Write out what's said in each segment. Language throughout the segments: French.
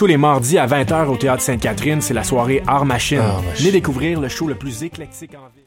Tous les mardis à 20h au Théâtre Sainte-Catherine, c'est la soirée Art Machine. Venez découvrir le show le plus éclectique en ville.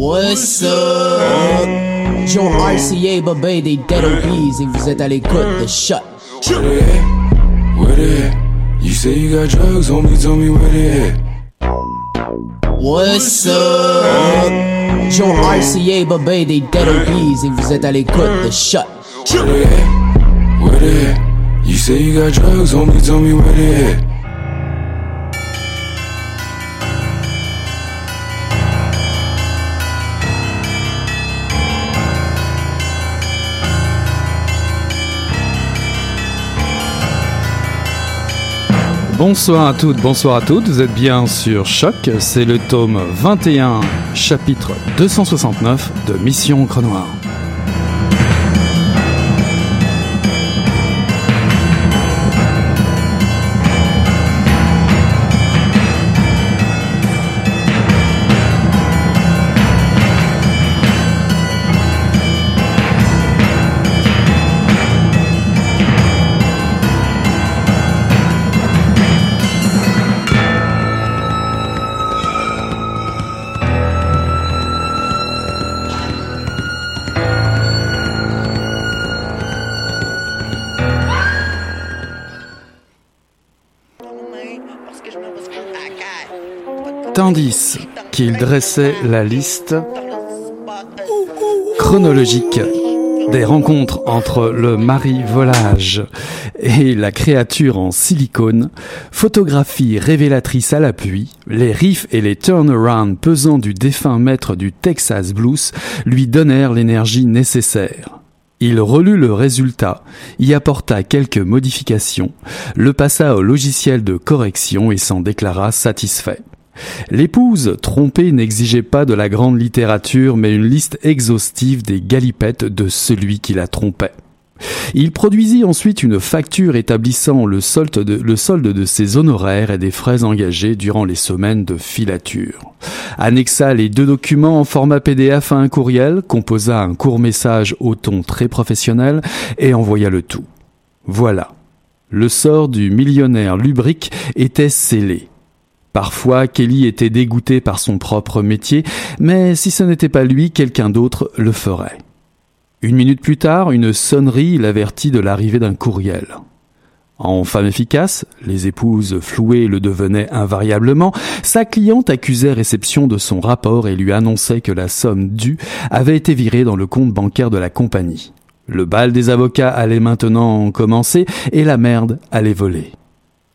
What's up? John RCA, Babé, des Dead OBs, et vous êtes à l'écoute de Shut. Where they at? Where they at? You say you got drugs, homie, tell me where they at. What's up? John RCA, Babé, des Dead OBs, et vous êtes à l'écoute de Shut. Where they at? Where they at? You say you got drugs, homie, tell me where they at. Bonsoir à toutes, bonsoir à toutes, vous êtes bien sur Choc, c'est le tome 21, chapitre 269 de Mission Crenoir. Qu'il dressait la liste chronologique des rencontres entre le mari-volage et la créature en silicone, photographie révélatrice à l'appui, les riffs et les turnarounds pesants du défunt maître du Texas Blues lui donnèrent l'énergie nécessaire. Il relut le résultat, y apporta quelques modifications, le passa au logiciel de correction et s'en déclara satisfait. L'épouse trompée n'exigeait pas de la grande littérature, mais une liste exhaustive des galipettes de celui qui la trompait. Il produisit ensuite une facture établissant le solde, de, ses honoraires et des frais engagés durant les semaines de filature. Annexa les deux documents en format PDF à un courriel, composa un court message au ton très professionnel et envoya le tout. Voilà. Le sort du millionnaire lubrique était scellé. Parfois, Kelly était dégoûté par son propre métier, mais si ce n'était pas lui, quelqu'un d'autre le ferait. Une minute plus tard, une sonnerie l'avertit de l'arrivée d'un courriel. En femme efficace, les épouses flouées le devenaient invariablement, sa cliente accusait réception de son rapport et lui annonçait que la somme due avait été virée dans le compte bancaire de la compagnie. Le bal des avocats allait maintenant commencer et la merde allait voler.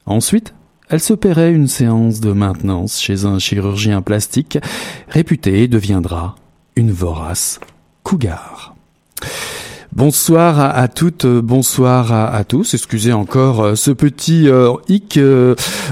Ensuite, elle se paierait une séance de maintenance chez un chirurgien plastique réputé et deviendra une vorace cougar. Bonsoir à, toutes, euh, bonsoir à, tous. Excusez encore euh, ce petit euh, hic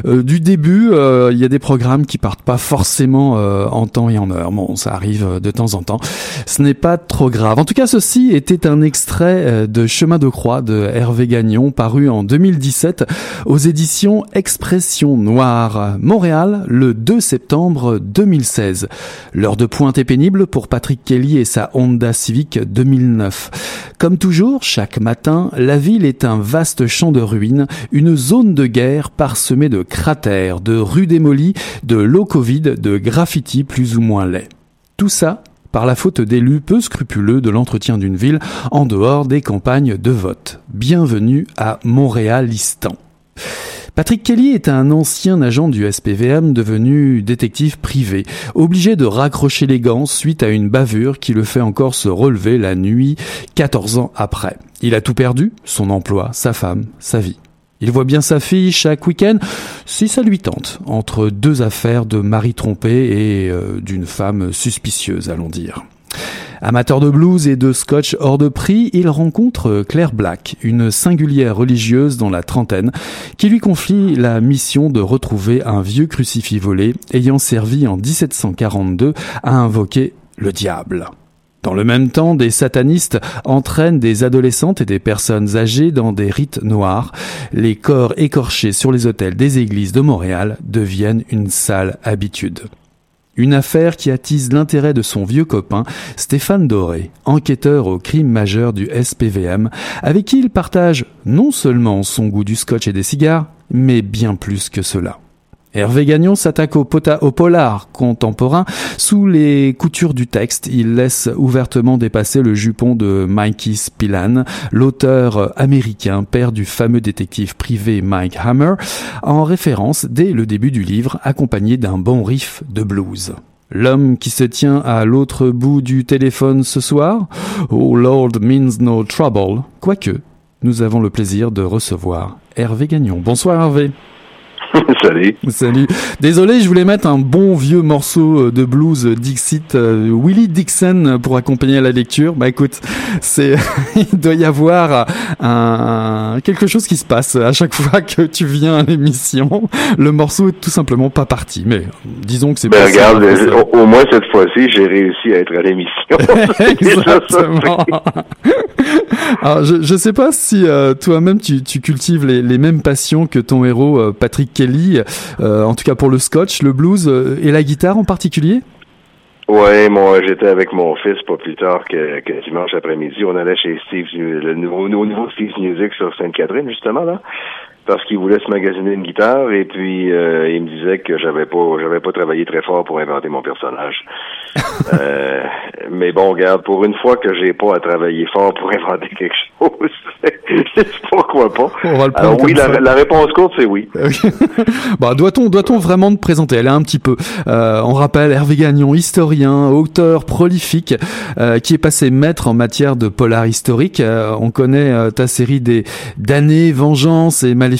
du début. Il y a des programmes qui partent pas forcément en temps et en heure. Bon, ça arrive de temps en temps. Ce n'est pas trop grave. En tout cas, ceci était un extrait de Chemin de croix de Hervé Gagnon, paru en 2017 aux éditions Expression Noire, Montréal, le 2 septembre 2016. L'heure de pointe est pénible pour Patrick Kelly et sa Honda Civic 2009. Comme toujours, chaque matin, la ville est un vaste champ de ruines, une zone de guerre parsemée de cratères, de rues démolies, de lots Covid, de graffitis plus ou moins laids. Tout ça par la faute d'élus peu scrupuleux de l'entretien d'une ville en dehors des campagnes de vote. Bienvenue à Montréalistan. Patrick Kelly est un ancien agent du SPVM devenu détective privé, obligé de raccrocher les gants suite à une bavure qui le fait encore se relever la nuit 14 ans après. Il a tout perdu, son emploi, sa femme, sa vie. Il voit bien sa fille chaque week-end, si ça lui tente, entre deux affaires de mari trompé et euh, d'une femme suspicieuse, allons dire. Amateur de blues et de scotch hors de prix, il rencontre Claire Black, une singulière religieuse dans la trentaine, qui lui confie la mission de retrouver un vieux crucifix volé ayant servi en 1742 à invoquer le diable. Dans le même temps, des satanistes entraînent des adolescentes et des personnes âgées dans des rites noirs. Les corps écorchés sur les autels des églises de Montréal deviennent une sale habitude. Une affaire qui attise l'intérêt de son vieux copain, Stéphane Doré, enquêteur au crime majeur du SPVM, avec qui il partage non seulement son goût du scotch et des cigares, mais bien plus que cela. Hervé Gagnon s'attaque au, polar contemporain. Sous les coutures du texte, il laisse ouvertement dépasser le jupon de Mikey Spillane, l'auteur américain, père du fameux détective privé Mike Hammer, en référence dès le début du livre, accompagné d'un bon riff de blues. L'homme qui se tient à l'autre bout du téléphone ce soir? Oh Lord means no trouble. Quoique, nous avons le plaisir de recevoir Hervé Gagnon. Bonsoir Hervé. Salut. Salut. Désolé, je voulais mettre un bon vieux morceau euh, de blues Dixit, euh, Willie Dixon pour accompagner la lecture. Bah écoute, c'est, il doit y avoir un, quelque chose qui se passe à chaque fois que tu viens à l'émission. Le morceau est tout simplement pas parti, mais disons que c'est ben, regarde, au, au, moins cette fois-ci, j'ai réussi à être à l'émission. Exactement. Alors, je, je sais pas si euh, toi-même tu, tu cultives les, les, mêmes passions que ton héros euh, Patrick Euh, en tout cas pour le scotch, le blues et la guitare en particulier? Ouais, moi j'étais avec mon fils pas plus tard que, dimanche après-midi. On allait chez Steve, le nouveau, nouveau Steve Music sur Sainte-Catherine justement là parce qu'il voulait se magasiner une guitare et puis euh, il me disait que j'avais pas j'avais pas travaillé très fort pour inventer mon personnage. Euh, mais bon, regarde, pour une fois que j'ai pas à travailler fort pour inventer quelque chose, pourquoi pas. Alors oui, la, la, réponse courte c'est oui. bah, doit-on doit-on vraiment te présenter? Elle est un petit peu. Euh, on rappelle Hervé Gagnon, historien, auteur prolifique, euh, qui est passé maître en matière de polar historique. Euh, on connaît euh, ta série des d'années, vengeance et mal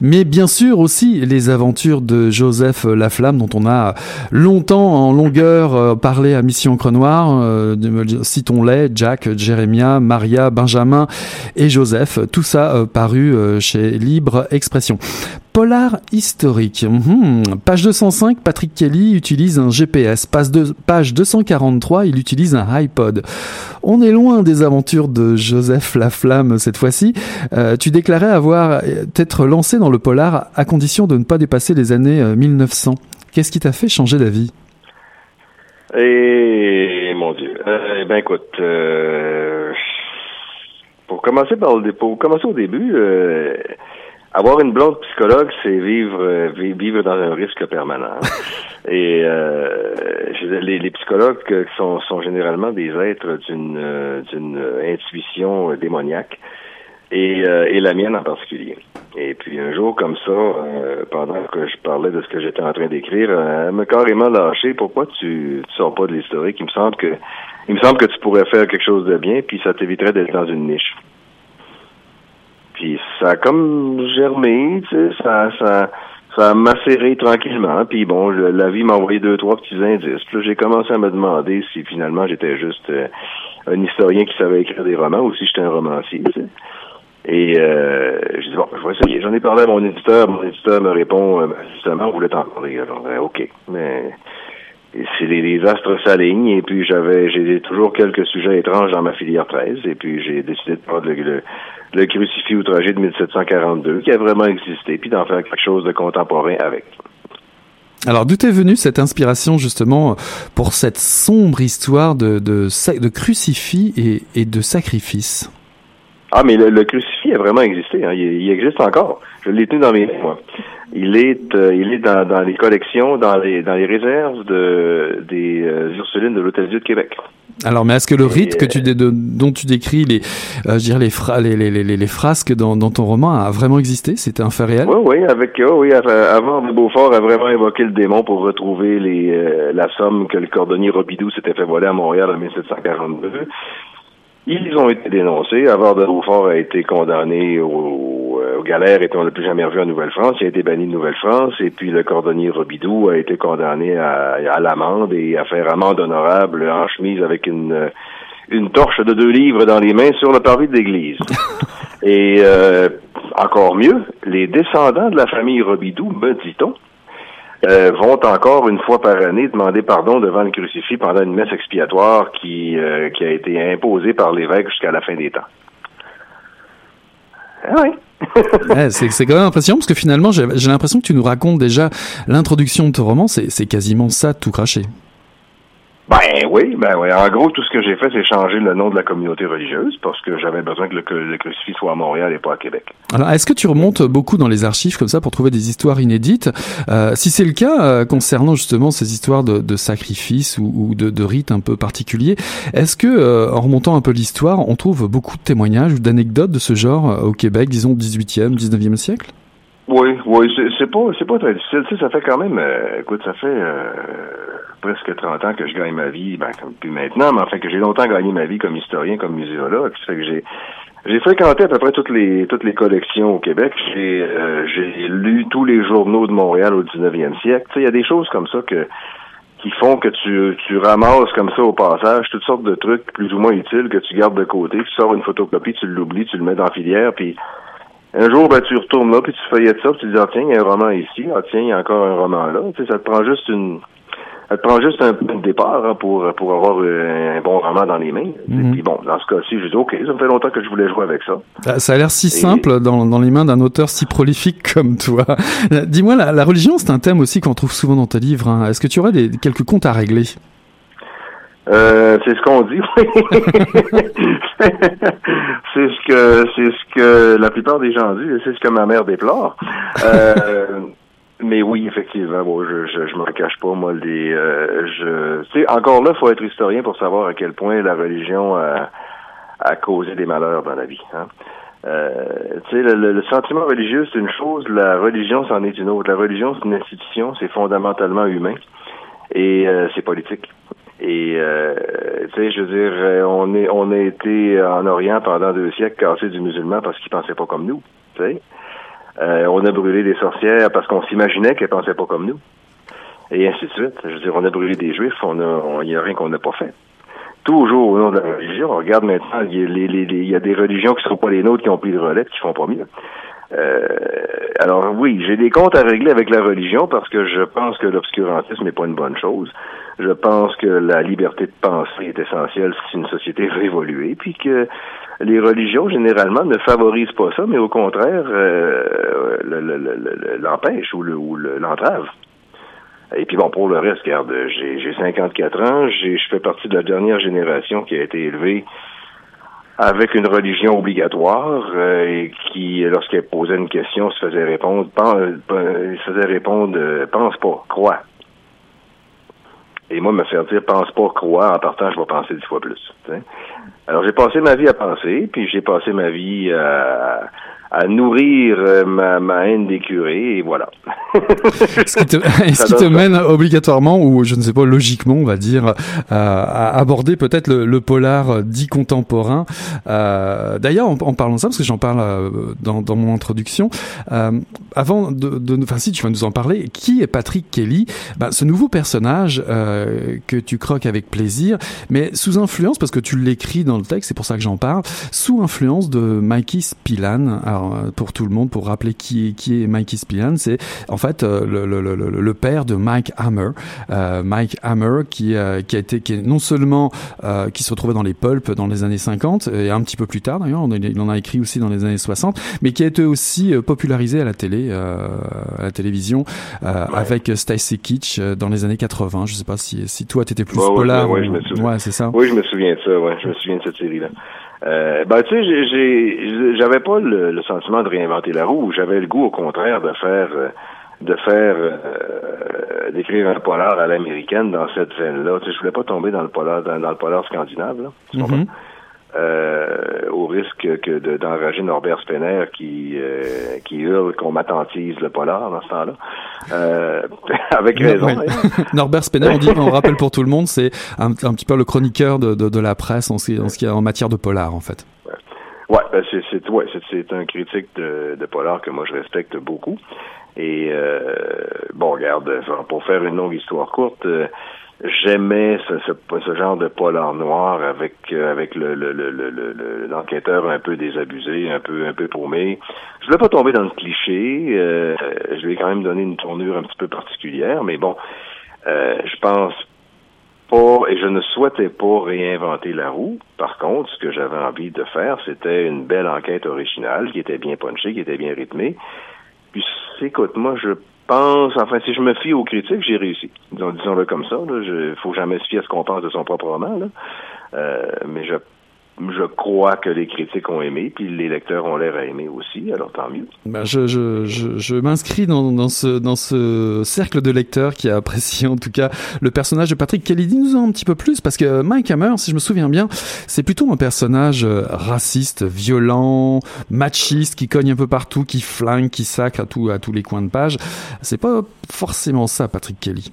mais bien sûr aussi les aventures de Joseph Laflamme dont on a longtemps en longueur euh, parlé à Mission Crenoir. Euh, citons-les, Jack, Jérémia, Maria, Benjamin et Joseph, tout ça euh, paru chez Libre Expression. Polar historique. Mhm. Page 205, Patrick Kelly utilise un GPS. Page, page 243, il utilise un iPod. On est loin des aventures de Joseph Laflamme cette fois-ci. Euh, tu déclarais avoir être lancé dans le polar à condition de ne pas dépasser les années 1900. Euh, Qu'est-ce qui t'a fait changer d'avis? Eh mon Dieu. Euh, ben écoute, euh, pour commencer par le pour commencer au début. Euh, avoir une blonde psychologue, c'est vivre euh, vivre dans un risque permanent. Et euh, les, les, psychologues sont, sont généralement des êtres d'une euh, d'une intuition démoniaque. Et, et, la mienne en particulier. Et puis un jour comme ça, pendant que je parlais de ce que j'étais en train d'écrire, elle m'a carrément lâché. Pourquoi tu, tu sors pas de l'historique? Il me semble que il me semble que tu pourrais faire quelque chose de bien, puis ça t'éviterait d'être dans une niche. Puis ça a comme germé, tu sais, ça, ça, ça a macéré tranquillement. Puis bon, la vie m'a envoyé deux, trois petits indices. Puis j'ai commencé à me demander si finalement j'étais juste euh, un historien qui savait écrire des romans ou si j'étais un romancier, tu sais. Et euh, j'ai dit, bon, je vais essayer. J'en ai parlé à mon éditeur. Mon éditeur me répond, euh, ben, justement, voulait t'en parler. Alors, ben, OK. Mais c'est les, astres s'alignent. Et puis, j'avais j'ai toujours quelques sujets étranges dans ma filière 13. Et puis, j'ai décidé de prendre le, le le crucifix outragé de 1742, qui a vraiment existé, puis d'en faire quelque chose de contemporain avec. Alors d'où est venue cette inspiration justement pour cette sombre histoire de, de, de crucifix et, et, de sacrifice? Ah mais le, crucifix a vraiment existé, hein. il, il, existe encore. Je l'ai tenu dans mes mains, moi. Il est, euh, il est dans, dans, les collections, dans les, dans les réserves de, des euh, Ursulines de l'Hôtel-Dieu de Québec. Alors, mais est-ce que le rite que tu, de, dont tu décris les, euh, je dirais les, fra les, les, les, les, frasques dans, dans, ton roman a vraiment existé? C'était un fait réel? Oui, oui, avec, oh, oui, avant de Beaufort a vraiment évoqué le démon pour retrouver les, euh, la somme que le cordonnier Robidoux s'était fait voler à Montréal en 1742. Ils ont été dénoncés. Avard de Beaufort a été condamné au, aux galères et on l'a plus jamais revu en Nouvelle-France. Il a été banni de Nouvelle-France et puis le cordonnier Robidoux a été condamné à, à l'amende et à faire amende honorable en chemise avec une une torche de deux livres dans les mains sur le parvis de l'église. et euh, encore mieux, les descendants de la famille Robidoux, me dit-on, euh, vont encore une fois par année demander pardon devant le crucifix pendant une messe expiatoire qui, euh, qui a été imposée par l'évêque jusqu'à la fin des temps. Ah oui. c'est quand même impressionnant parce que finalement, j'ai l'impression que tu nous racontes déjà l'introduction de ton roman, c'est quasiment ça tout craché. Ben oui, ben oui. En gros, tout ce que j'ai fait, c'est changer le nom de la communauté religieuse parce que j'avais besoin que le, crucifix soit à Montréal et pas à Québec. Alors, est-ce que tu remontes beaucoup dans les archives comme ça pour trouver des histoires inédites? Euh, Si c'est le cas, euh, concernant justement ces histoires de, de sacrifices ou, de, de, rites un peu particuliers, est-ce que, euh, en remontant un peu l'histoire, on trouve beaucoup de témoignages ou d'anecdotes de ce genre au Québec, disons 18e, 19e siècle? Oui, oui, c'est pas c'est pas très difficile. Tu sais, ça fait quand même, écoute, ça fait presque 30 ans que je gagne ma vie, ben, plus maintenant, mais enfin que j'ai longtemps gagné ma vie comme historien, comme muséologue. Ça fait que j'ai j'ai fréquenté à peu près toutes les toutes les collections au Québec. J'ai euh, j'ai lu tous les journaux de Montréal au 19e siècle. Il y a des choses comme ça que qui font que tu, tu ramasses comme ça au passage toutes sortes de trucs plus ou moins utiles que tu gardes de côté. Tu sors une photocopie, tu l'oublies, tu le mets dans la filière, puis un jour, ben, tu retournes là, puis tu feuillettes ça, puis tu dis, ah, tiens, il y a un roman ici, ah, tiens, il y a encore un roman là. Tu sais, ça te prend juste une, ça te prend juste un de départ hein, pour, pour avoir un bon roman dans les mains. Et mhm. puis bon, dans ce cas-ci, je dis OK, ça me fait longtemps que je voulais jouer avec ça. Ça, a l'air si simple dans, dans les mains d'un auteur si prolifique comme toi. Dis-moi, la, la, religion, c'est un thème aussi qu'on trouve souvent dans tes livres. Hein. Est-ce que tu aurais des, quelques comptes à régler? Euh, c'est ce qu'on dit, oui. c'est ce que c'est ce que la plupart des gens disent, c'est ce que ma mère déplore. Euh, mais oui, effectivement, bon, je, je, je m'en cache pas, moi, les, euh, je, encore là, faut être historien pour savoir à quel point la religion a, a causé des malheurs dans la vie. Hein. Euh, tu sais, le, le, sentiment religieux, c'est une chose, la religion, c'en est une autre. La religion, c'est une institution, c'est fondamentalement humain et euh, c'est politique. Et euh, tu sais, je veux dire, on est, on a été en Orient pendant deux siècles cassés du musulman parce qu'ils pensaient pas comme nous. Tu sais. Euh, on a brûlé des sorcières parce qu'on s'imaginait qu'elles pensaient pas comme nous. Et ainsi de suite. Je veux dire, on a brûlé des juifs, on a, il n'y a rien qu'on n'a pas fait. Toujours au nom de la religion. On regarde maintenant, il y, a les, y a des religions qui ne sont pas les nôtres qui ont pris le relais, qui font pas mieux. Euh, alors oui, j'ai des comptes à régler avec la religion parce que je pense que l'obscurantisme n'est pas une bonne chose. Je pense que la liberté de penser est essentielle si une société veut évoluer, puis que les religions, généralement, ne favorisent pas ça, mais au contraire, euh, l'empêchent ou l'entravent. Et puis bon, pour le reste, regarde, j'ai 54 ans, je fais partie de la dernière génération qui a été élevée avec une religion obligatoire euh, et qui, lorsqu'elle posait une question, se faisait répondre, pense, euh, se faisait répondre, pense pas, crois. Et moi, me faire dire pense pas, crois, en partant, je vais penser dix fois plus. Alors, j'ai passé ma vie à penser, puis j'ai passé ma vie à, à nourrir euh, ma, ma haine des curés, et voilà. Est-ce qui te, est te mène obligatoirement, ou je ne sais pas, logiquement, on va dire, à aborder peut-être le, le, polar dit contemporain euh, D'ailleurs, en, en, parlant de ça, parce que j'en parle euh, dans, dans, mon introduction, euh, avant de, de, enfin si tu vas nous en parler, qui est Patrick Kelly? Ben, Ce nouveau personnage euh, que tu croques avec plaisir, mais sous influence, parce que tu l'écris dans le texte, c'est pour ça que j'en parle, sous influence de Mikey Spillane. Euh, pour tout le monde, pour rappeler qui est, qui est Mikey Spillane, c'est en fait euh, le, le, le, le, père de Mike Hammer. Euh, Mike Hammer qui, qui a été, qui est non seulement qui se retrouvait dans les pulps dans les années 50 et un petit peu plus tard d'ailleurs, il en a écrit aussi dans les années 60, mais qui a été aussi popularisé à la télé, à la télévision, avec Stacy Kitsch dans les années 80. Je sais pas si, si toi t'étais plus polar. Ouais, souviens. Ouais, c'est ça. Oui, je me souviens de ça. Ouais, je me souviens de cette série-là. Euh, ben tu sais, j'ai, j'avais pas le, sentiment de réinventer la roue. J'avais le goût, au contraire, de faire, euh, de faire, euh, d'écrire un polar à l'américaine dans cette veine-là. Tu sais, je voulais pas tomber dans le polar, dans, le polar scandinave. Là, mm-hmm euh, au risque que d'enrager Norbert Spener qui euh, qui hurle qu'on m'attentise le polar dans ce temps-là. Euh, avec raison. Norbert Spener, on dit, on rappelle pour tout le monde, c'est un, un, petit peu le chroniqueur de, de, de la presse en en, ce qui, en matière de polar en fait. Ouais, ben c'est c'est ouais, c'est un critique de, de polar que moi je respecte beaucoup. Et euh, bon, regarde, pour faire une longue histoire courte, euh, j'aimais ce, ce, genre de polar noir avec euh, avec le l'enquêteur le, le, un peu désabusé, un peu un peu paumé. Je voulais pas tomber dans le cliché. Euh, je lui ai quand même donné une tournure un petit peu particulière, mais bon, euh, je pense pas et je ne souhaitais pas réinventer la roue. Par contre, ce que j'avais envie de faire, c'était une belle enquête originale qui était bien punchée, qui était bien rythmée. Puis, écoute, moi, je pense, enfin, si je me fie aux critiques, j'ai réussi. Disons-le comme ça. Il faut jamais se fier à ce qu'on pense de son propre roman. Là. Euh, mais je je crois que les critiques ont aimé, puis les lecteurs ont l'air à aimer aussi, alors tant mieux. Ben je je, je, je m'inscris dans, dans, ce, dans ce cercle de lecteurs qui a apprécié en tout cas le personnage de Patrick Kelly. Dis-nous un petit peu plus, parce que Mike Hammer, si je me souviens bien, c'est plutôt un personnage euh, raciste, violent, machiste, qui cogne un peu partout, qui flingue, qui sacre à, tout, à tous les coins de page. C'est pas forcément ça, Patrick Kelly.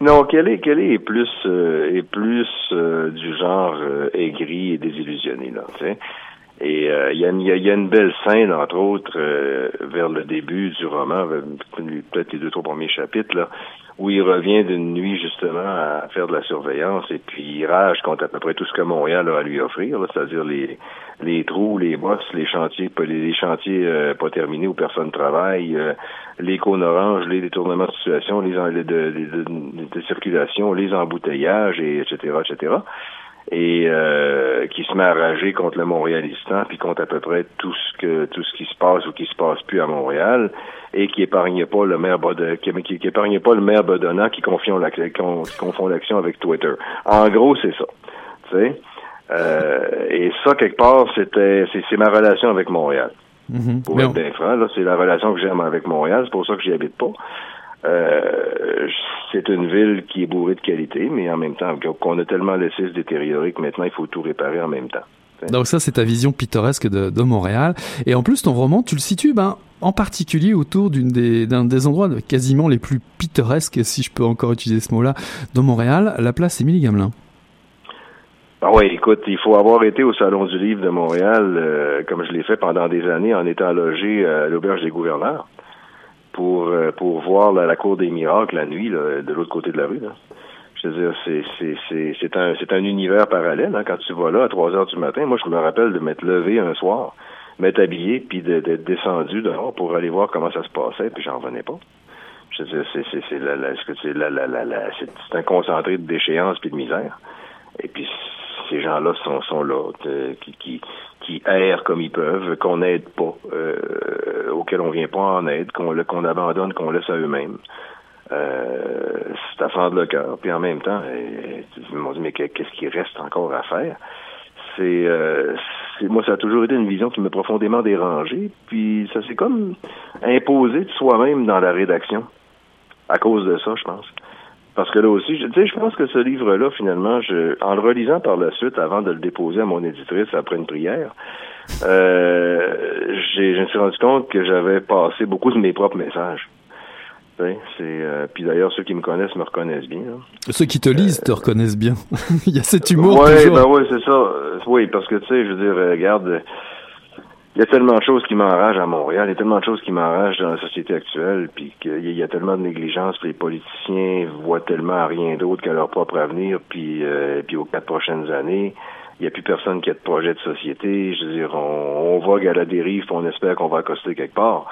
Non, Kelly, Kelly est plus euh, est plus euh, du genre euh, aigri et désillusionné là, tu Et euh, il y, y, y, a une belle scène, entre autres, vers le début du roman, peut-être les deux trois premiers chapitres là, où il revient d'une nuit justement à faire de la surveillance et puis il rage contre à peu près tout ce que Montréal a à lui offrir, c'est-à-dire les les trous, les bosses, les chantiers, les chantiers euh, pas terminés où personne travaille, euh, les cônes oranges, les détournements de situation, les, de, de, circulation, les embouteillages, et etc., etc. Et euh, qui se met à rager contre le Montréalistan, puis contre à peu près tout ce que tout ce qui se passe ou qui se passe plus à Montréal, et qui épargne pas le maire Bod qui, qui, qui, épargne pas le maire Bodonna qui la, qui confond l'action avec Twitter. En gros, c'est ça. Tu sais? Euh, et ça, quelque part, c'était c'est ma relation avec Montréal. Mm-hmm. Pour être bien franc, c'est la relation que j'aime avec Montréal, c'est pour ça que j'y habite pas. Euh, c'est une ville qui est bourrée de qualité, mais en même temps, qu'on a tellement laissé se détériorer que maintenant, il faut tout réparer en même temps. Donc ça, c'est ta vision pittoresque de, de, Montréal. Et en plus, ton roman, tu le situes ben, en particulier autour d'un des, des endroits quasiment les plus pittoresques, si je peux encore utiliser ce mot-là, de Montréal, la place Émilie Gamelin. Ah oui, écoute, il faut avoir été au Salon du Livre de Montréal, euh, comme je l'ai fait pendant des années en étant logé à l'auberge des gouverneurs, pour euh, pour voir la, cour des miracles la nuit, de l'autre côté de la rue. Je veux dire, c'est un un univers parallèle. Hein, quand tu vas là à 3 heures du matin, moi je me rappelle de m'être levé un soir, m'être habillé, puis d'être descendu dehors pour aller voir comment ça se passait, puis j'en revenais pas. Je veux dire, c'est la, la, c'est un concentré de déchéance puis de misère. Et puis ces gens-là sont, sont là, euh, qui, qui errent comme ils peuvent, qu'on n'aide pas, euh, auxquels on vient pas en aide, qu'on abandonne, qu'on laisse à eux-mêmes. Euh, c'est à fendre le cœur. Puis en même temps, euh, ils m'ont dit, mais qu'est-ce qui reste encore à faire? C'est, euh, moi, ça a toujours été une vision qui m'a profondément dérangé. Puis ça s'est comme imposé de soi-même dans la rédaction. À cause de ça, je pense. Parce que là aussi, je, tu sais, je pense que ce livre-là, finalement, je, en le relisant par la suite, avant de le déposer à mon éditrice après une prière, euh, j'ai, je me suis rendu compte que j'avais passé beaucoup de mes propres messages. C'est, euh, puis d'ailleurs, ceux qui me connaissent me reconnaissent bien. Hein. Ceux qui te lisent te reconnaissent bien. Il y a cet humour toujours. Ben oui, c'est ça. Oui, parce que tu sais, je veux dire, regarde, il y a tellement de choses qui m'enragent à Montréal, il y a tellement de choses qui m'enragent dans la société actuelle, puis qu'il y a tellement de négligence, puis les politiciens voient tellement rien d'autre qu'à leur propre avenir, puis, euh, puis aux quatre prochaines années. Il n'y a plus personne qui a de projet de société. Je veux dire, on, on vogue à la dérive, on espère qu'on va accoster quelque part.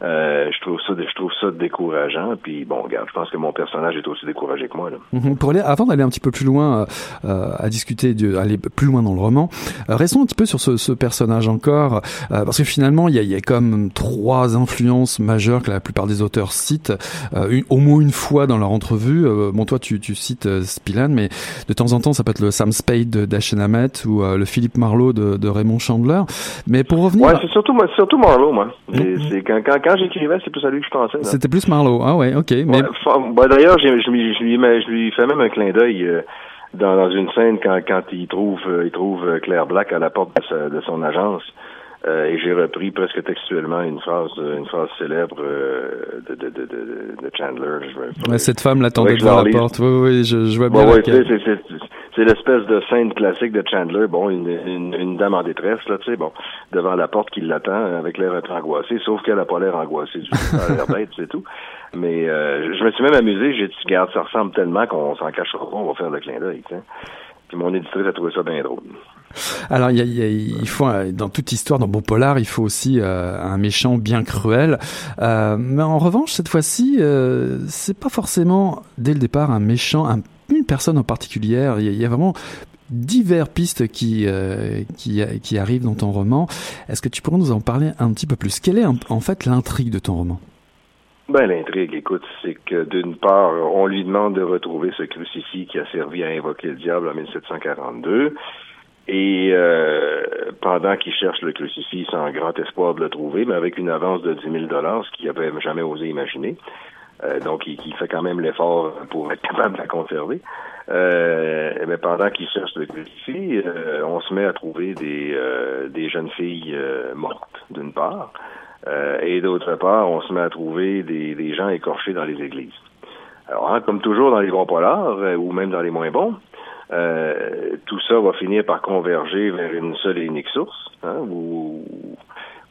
Euh, je trouve ça, je trouve ça décourageant. Puis bon, regarde, je pense que mon personnage est aussi découragé que moi. Là. -hmm. Pour aller, avant d'aller un petit peu plus loin, euh, à discuter, de, aller plus loin dans le roman, euh, restons un petit peu sur ce, ce personnage encore, euh, parce que finalement, il y a, y a comme trois influences majeures que la plupart des auteurs citent, euh, une, au moins une fois dans leur entrevue. Euh, bon, toi, tu, tu cites Spillan, mais de temps en temps, ça peut être le Sam Spade de Dashen Ou le Philippe Marlowe de, de Raymond Chandler. Mais pour revenir, ouais, c'est surtout, surtout Marlowe, moi. Mm -hmm. C'est quand, quand quand j'écrivais, c'est plus à lui que je pensais. C'était plus Marlowe. Ah ouais, ok. Mais... Ouais, bah, D'ailleurs, je, je, lui, je fais même un clin d'œil euh, dans, dans une scène quand, quand il trouve, euh, il trouve Claire Black à la porte de, sa, de son agence. Euh, et j'ai repris presque textuellement une phrase, une phrase célèbre euh, de, de, de, de, Chandler. ouais, cette femme l'attendait devant la porte. Oui, oui, je, je vois bien. Bon, c'est l'espèce de scène classique de Chandler. Bon, une, une, une, dame en détresse, là, tu sais, bon, devant la porte qui l'attend avec l'air peu angoissé, sauf qu'elle a pas l'air angoissée du tout. Elle a l'air bête, c'est tout. Mais euh, je me suis même amusé. J'ai dit, garde, ça ressemble tellement qu'on s'en cachera pas, on va faire le clin d'œil. Puis mon éditrice a trouvé ça bien drôle. Alors, il, y a, il faut dans toute histoire, dans Bon Polar, il faut aussi euh, un méchant bien cruel. Euh, mais en revanche, cette fois-ci, euh, c'est pas forcément dès le départ un méchant, un, une personne en particulier. Il y, y a vraiment diverses pistes qui, euh, qui, qui arrivent dans ton roman. Est-ce que tu pourrais nous en parler un petit peu plus? Quelle est en fait l'intrigue de ton roman? Ben, l'intrigue, écoute, c'est que d'une part, on lui demande de retrouver ce crucifix qui a servi à invoquer le diable en 1742. Et euh, pendant qu'il cherche le crucifix, sans grand espoir de le trouver, mais avec une avance de 10 000 dollars, ce qu'il n'avait jamais osé imaginer. Euh, donc, il, fait quand même l'effort pour être capable de la conserver. Euh, mais pendant qu'il cherche le crucifix, euh, on se met à trouver des, des jeunes filles mortes, d'une part. Euh, et d'autre part, on se met à trouver des, des, gens écorchés dans les églises. Alors, hein, comme toujours dans les bons polars, euh, ou même dans les moins bons, euh, tout ça va finir par converger vers une seule et unique source, hein, où,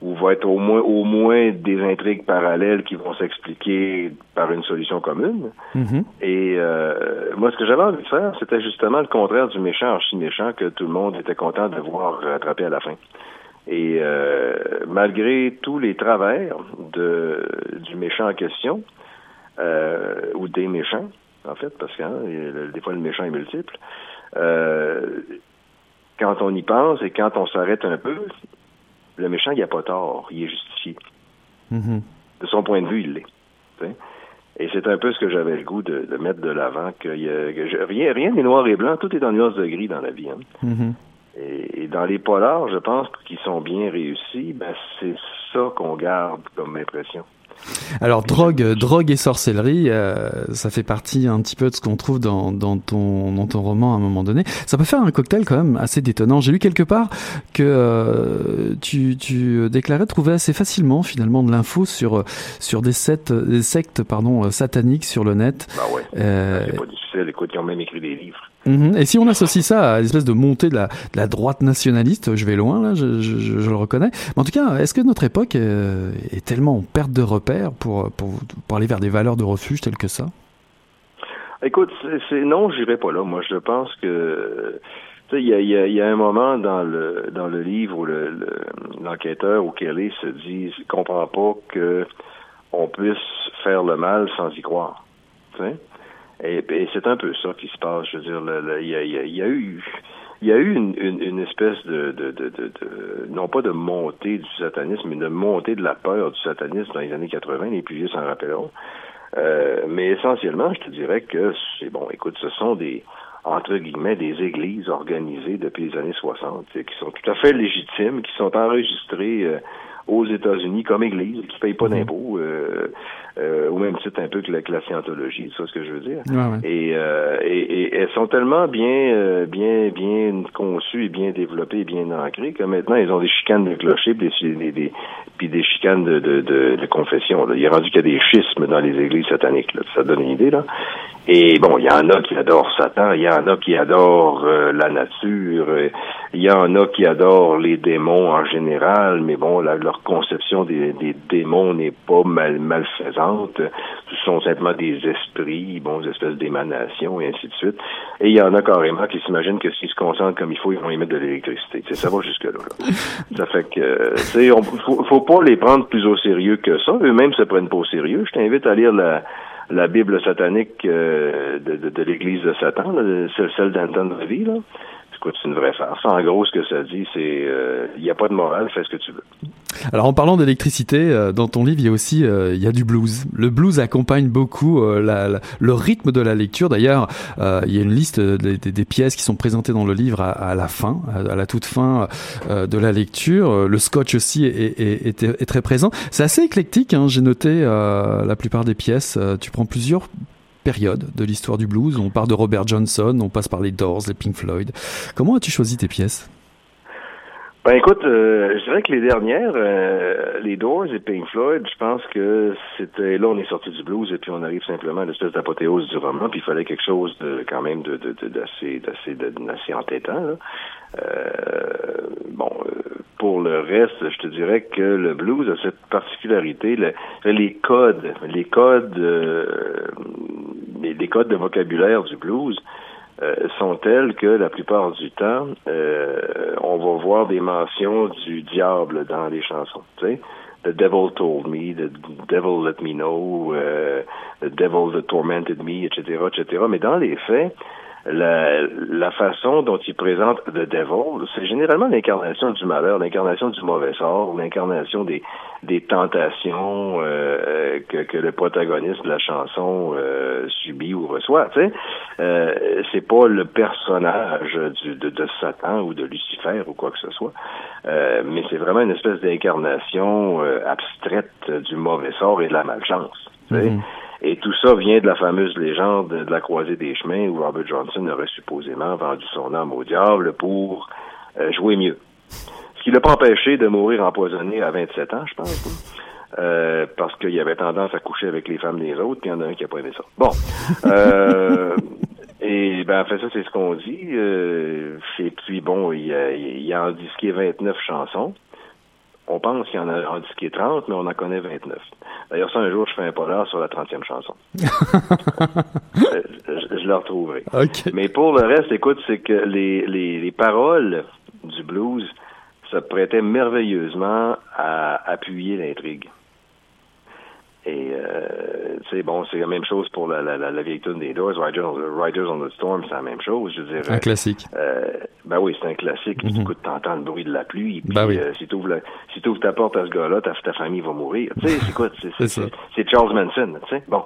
où va être au moins, au moins des intrigues parallèles qui vont s'expliquer par une solution commune. Mm-hmm. Et euh, moi, ce que j'avais envie de faire, c'était justement le contraire du méchant archi-méchant que tout le monde était content de voir rattraper à la fin. Et euh, malgré tous les travers de, du méchant en question, euh, ou des méchants, en fait, parce que hein, des fois le méchant est multiple, euh, quand on y pense et quand on s'arrête un peu, le méchant, il a pas tort, il est justifié. Mm-hmm. De son point de vue, il l'est. Et c'est un peu ce que j'avais le goût de, mettre de l'avant, que, que rien, rien n'est noir et blanc, tout est en nuance de gris dans la vie. Hein. Mm-hmm. Et, dans les polars, je pense qu'ils sont bien réussis, ben c'est ça qu'on garde comme impression. Alors drogue, drogue et sorcellerie, euh, ça fait partie un petit peu de ce qu'on trouve dans, dans, ton, dans ton roman à un moment donné. Ça peut faire un cocktail quand même assez détonnant. J'ai lu quelque part que euh, tu, tu déclarais trouver assez facilement finalement de l'info sur sur des sectes, des sectes pardon sataniques sur le net. Bah ouais. Euh, c'est pas difficile. Écoute, ils ont même écrit des livres. Mhm. Et si on associe ça à l'espèce de montée de la, droite nationaliste, je vais loin là, je, je, le reconnais. Mais en tout cas, est-ce que notre époque euh, est tellement en perte de repères pour, pour, aller vers des valeurs de refuge telles que ça? Écoute, c'est non, j'irai pas là. Moi, je pense que il y a, y, a, un moment dans le dans le livre où l'enquêteur le, ou Kelly se dit comprend pas que on puisse faire le mal sans y croire. Et, c'est un peu ça qui se passe. Je veux dire, il y a, y, a, eu il y a eu une, une, espèce de, de, de, de, non pas de montée du satanisme, mais de montée de la peur du satanisme dans les années 80, les plus vieux s'en rappelleront. Euh, mais essentiellement, je te dirais que c'est bon, écoute, ce sont des entre guillemets des églises organisées depuis les années 60, qui sont tout à fait légitimes, qui sont enregistrées euh, aux États-Unis comme églises, qui payent pas mhm. d'impôts. Euh, euh, au même titre un peu que la, que la scientologie, c'est ça ce que je veux dire. Et, euh, et, et, elles sont tellement bien, euh, bien, bien conçues et bien développées et bien ancrées que maintenant ils ont des chicanes de clocher puis des, des, puis des chicanes de, de, de, de confession. Là. Il est rendu qu'il y a des schismes dans les églises sataniques. Là. Ça donne une idée là. Et bon, il y en a qui adorent Satan, il y en a qui adorent euh, la nature, il y en a qui adorent les démons en général, mais bon, leur conception des, des démons n'est pas mal malfaisante. Ce sont simplement des esprits, bon, des espèces d'émanations et ainsi de suite. Et il y en a carrément qui s'imaginent que s'ils se concentrent comme il faut, ils vont émettre de l'électricité. ça va jusque là. Ça fait que, tu faut, faut pas les prendre plus au sérieux que ça. Eux-mêmes se prennent pas au sérieux. Je t'invite à lire la Bible satanique euh, de, l'Église de Satan, celle d'Anton Ravi, là. Écoute, c'est une vraie farce. En gros, ce que ça dit, c'est euh, il n'y a pas de morale, fais ce que tu veux. Alors, en parlant d'électricité, euh, dans ton livre, il y a aussi il y a du blues. Le blues accompagne beaucoup le rythme de la lecture. D'ailleurs, il y a une liste des, pièces qui sont présentées dans le livre à, la fin, à, la toute fin de la lecture. Le scotch aussi est très présent. C'est assez éclectique. Hein. J'ai noté la plupart des pièces. tu prends plusieurs de l'histoire du blues. On part de Robert Johnson, on passe par les Doors, les Pink Floyd. Comment as-tu choisi tes pièces? Ben écoute, euh, je dirais que les dernières, euh, les Doors et Pink Floyd, je pense que c'était là on est sorti du blues et puis on arrive simplement à l'espèce d'apothéose du roman, puis il fallait quelque chose de quand même de d'assez d'assez d'assez entêtant. Là. Euh, bon, pour le reste, je te dirais que le blues a cette particularité, les codes, les codes, les, les, codes de vocabulaire du blues euh, sont telles que la plupart du temps, euh, on va voir des mentions du diable dans les chansons. Tu sais? The devil told me, the devil let me know, uh, the devil that tormented me, etc., etc. Mais dans les faits, la, la façon dont il présente The Devil, c'est généralement l'incarnation du malheur, l'incarnation du mauvais sort, l'incarnation des, des tentations euh, que, que le protagoniste de la chanson euh, subit ou reçoit. Tu sais, euh, c'est pas le personnage du, de, de, Satan ou de Lucifer ou quoi que ce soit, euh, mais c'est vraiment une espèce d'incarnation abstraite du mauvais sort et de la malchance. Mm-hmm. Et tout ça vient de la fameuse légende de la croisée des chemins où Robert Johnson aurait supposément vendu son âme au diable pour euh, jouer mieux. Ce qui l'a pas empêché de mourir empoisonné à 27 ans, je pense. Euh, parce qu'il avait tendance à coucher avec les femmes des autres, puis il y en a un qui a pas aimé ça. Bon. Euh, et ben en fait ça c'est ce qu'on dit. Euh, et puis bon, il, a, il a en disqué 29 chansons. On pense qu'il y en a en disqué 30, mais on en connaît 29. D'ailleurs, ça, un jour, je fais un polar sur la 30e chanson. je, je, le retrouverai. Mais pour le reste, écoute, c'est que les, les, les paroles du blues se prêtaient merveilleusement à appuyer l'intrigue. Et euh, tu sais, bon, c'est la même chose pour la, la, la, vieille tune des Doors, Riders, Riders on the Storm, c'est la même chose. Je veux dire, un classique. Euh, ben oui, c'est un classique. Mm -hmm. Écoute, t'entends le bruit de la pluie. Puis, ben oui. euh, si tu ouvres, si ta porte à ce gars-là, ta, ta famille va mourir. Tu sais, c'est quoi C'est Charles Manson. Tu sais, bon.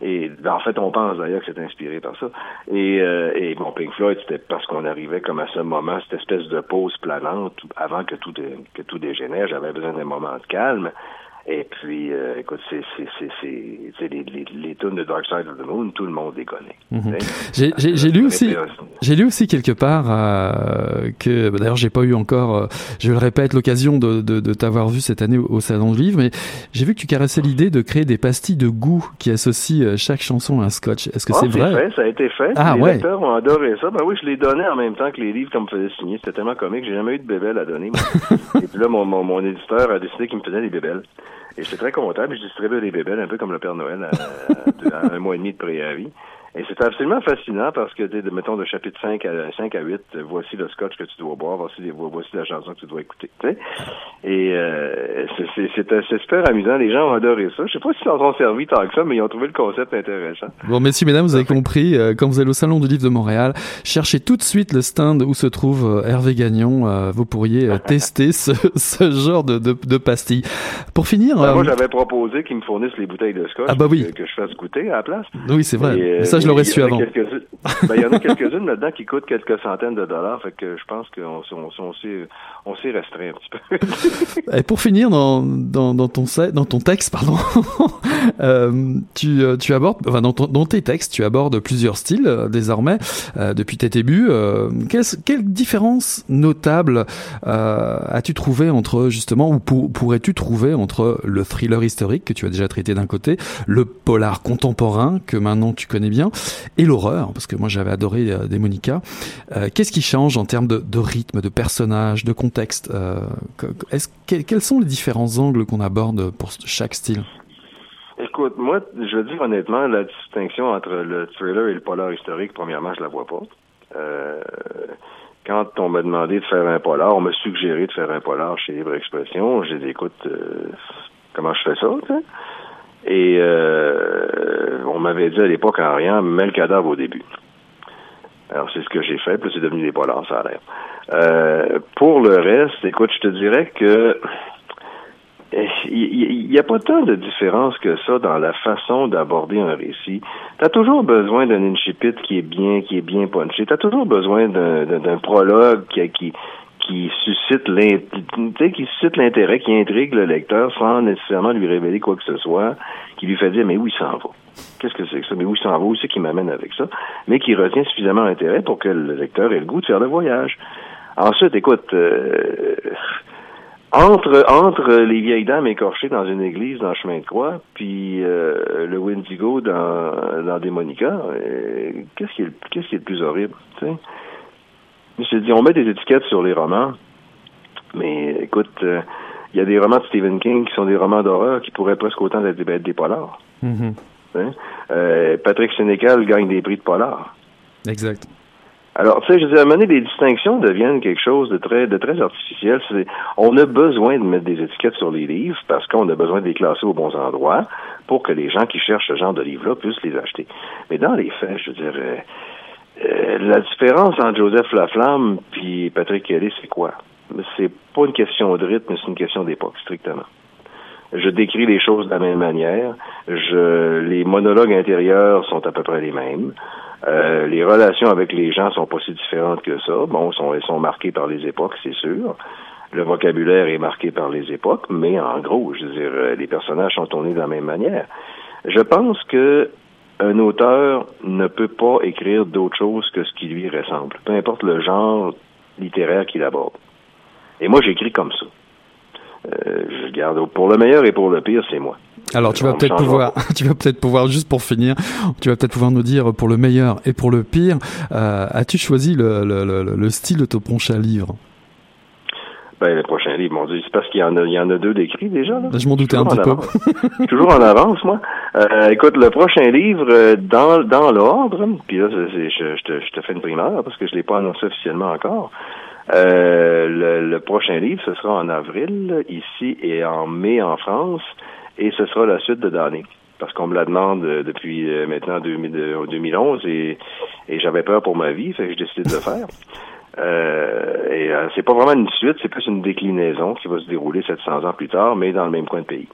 Et ben, en fait, on pense d'ailleurs que c'est inspiré par ça. Et, euh, et bon, Pink Floyd, c'était parce qu'on arrivait comme à ce moment, cette espèce de pause planante avant que tout que tout dégénère. J'avais besoin d'un moment de calme. Et puis, euh, écoute, c'est les, les, les tunes de Dark Side of the Moon, tout le monde les connaît. Mhm. J'ai lu aussi, j'ai lu aussi quelque part euh, que, bah, d'ailleurs, j'ai pas eu encore, euh, je le répète, l'occasion de, de, de t'avoir vu cette année au, Salon de Livre, mais j'ai vu que tu caressais l'idée de créer des pastilles de goût qui associent euh, chaque chanson à un scotch. Est-ce que ah, c'est vrai? fait, Ça a été fait. Ah, les ouais. lecteurs ont adoré ça. Ben oui, je les donnais en même temps que les livres qu'on me faisait signer. C'était tellement comique. J'ai jamais eu de bébelle à donner. Et puis là, mon, mon, mon éditeur a décidé qu'il me faisait des bébelles. Et j'étais très content, je distribuais des bébelles un peu comme le Père Noël à un mois et demi de préavis. Et c'est absolument fascinant parce que, de, mettons, de chapitre 5 à, 5 à 8, voici le scotch que tu dois boire, voici, voici la chanson que tu dois écouter. Tu sais? Et euh, c'est super amusant. Les gens ont adoré ça. Je sais pas s'ils en ont servi tant que ça, mais ils ont trouvé le concept intéressant. Bon, messieurs, mesdames, vous avez compris, euh, quand vous allez au Salon du Livre de Montréal, cherchez tout de suite le stand où se trouve euh, Hervé Gagnon. Euh, vous pourriez euh, tester ce, ce genre de, de, de pastilles. Pour finir... Ben, moi, j'avais proposé qu'ils me fournissent les bouteilles de scotch ah bah oui. que, que, je fasse goûter à la place. Oui, c'est vrai. Et, ça, je l'aurais su avant. Ben, il y en a quelques-unes là-dedans qui coûtent quelques centaines de dollars, fait que je pense qu'on on, on, s'est on s'est restreint un petit peu. Et pour finir dans, dans, dans, ton, dans ton texte, pardon, euh, tu, tu abordes, enfin, dans, ton, dans tes textes, tu abordes plusieurs styles euh, désormais euh, depuis tes débuts. Euh, quelle, quelle différence notable euh, as-tu trouvé entre justement, ou pour, pourrais-tu trouver entre le thriller historique que tu as déjà traité d'un côté, le polar contemporain que maintenant tu connais bien, et l'horreur, parce que moi j'avais adoré euh, Démonica. Euh, Qu'est-ce qui change en termes de, rythme, de personnage, de contexte euh, est que, Quels sont les différents angles qu'on aborde pour chaque style? Écoute, moi, je veux dire honnêtement, la distinction entre le thriller et le polar historique, premièrement, je la vois pas. Quand on m'a demandé de faire un polar, on m'a suggéré de faire un polar chez Libre Expression, j'ai dit, écoute, comment je fais ça? Et euh, on m'avait dit à l'époque en rien, mets le cadavre au début. Alors c'est ce que j'ai fait, puis c'est devenu des polars, ça l'air. Euh, pour le reste, écoute, je te dirais que il n'y a pas tant de différence que ça dans la façon d'aborder un récit. Tu as toujours besoin d'un incipit qui est bien, qui est bien punché. Tu as toujours besoin d'un prologue qui, qui suscite qui suscite l'intérêt, qui intrigue le lecteur sans nécessairement lui révéler quoi que ce soit, qui lui fait dire mais où il s'en va? Qu'est-ce que c'est que ça? Mais où il s'en va? Où c'est qui m'amène avec ça? Mais qui retient suffisamment l'intérêt pour que le lecteur ait le goût de faire le voyage. Ensuite, écoute, euh, entre les vieilles dames écorchées dans une église dans chemin de croix, puis euh, le Windigo dans dans des Monica, euh, qu'est-ce qui est le- qu'est-ce qui est le plus horrible, Je dis, on met des étiquettes sur les romans, mais écoute, euh, il y a des romans de Stephen King qui sont des romans d'horreur qui pourraient presque autant être, être des polars. Mhm. hein? Euh, Patrick Sénécal gagne des prix de polar. Exact. Alors, tu sais, je veux dire, à un moment donné, les distinctions deviennent quelque chose de très, de très artificiel. On a besoin de mettre des étiquettes sur les livres parce qu'on a besoin de les classer aux bons endroits pour que les gens qui cherchent ce genre de livres-là puissent les acheter. Mais dans les faits, je veux dire, euh, euh, la différence entre Joseph Laflamme puis Patrick Kelly, c'est quoi? C'est pas une question de rythme, c'est une question d'époque, strictement. Je décris les choses de la même manière. Je, les monologues intérieurs sont à peu près les mêmes. Euh, les relations avec les gens sont pas si différentes que ça. Bon, sont, elles sont marquées par les époques, c'est sûr. Le vocabulaire est marqué par les époques, mais en gros, je veux dire, euh, les personnages sont tournés de la même manière. Je pense que un auteur ne peut pas écrire d'autre chose que ce qui lui ressemble, peu importe le genre littéraire qu'il aborde. Et moi, j'écris comme ça. Euh, je garde pour le meilleur et pour le pire, c'est moi. Alors tu vas peut-être pouvoir, tu vas peut-être pouvoir juste pour finir, tu vas peut-être pouvoir nous dire pour le meilleur et pour le pire, euh, as-tu choisi le, le, le, le style de ton prochain livre? Ben, le prochain livre, mon Dieu, c'est parce qu'il y en a, il y en a deux d'écrits déjà. Là. Je m'en doutais un petit peu. toujours en avance, moi. Euh, écoute, le prochain livre, euh, dans, dans l'ordre, puis là, je, je te, je te fais une primeur parce que je l'ai pas annoncé officiellement encore. Euh, le, le prochain livre, ce sera en avril, ici, et en mai en France, et ce sera la suite de Danny. Parce qu'on me la demande depuis maintenant 2000, euh, 2011 et, et j'avais peur pour ma vie, fait que j'ai décidé de le faire. Euh, et euh, c'est pas vraiment une suite, c'est plus une déclinaison qui va se dérouler 700 ans plus tard, mais dans le même coin de pays.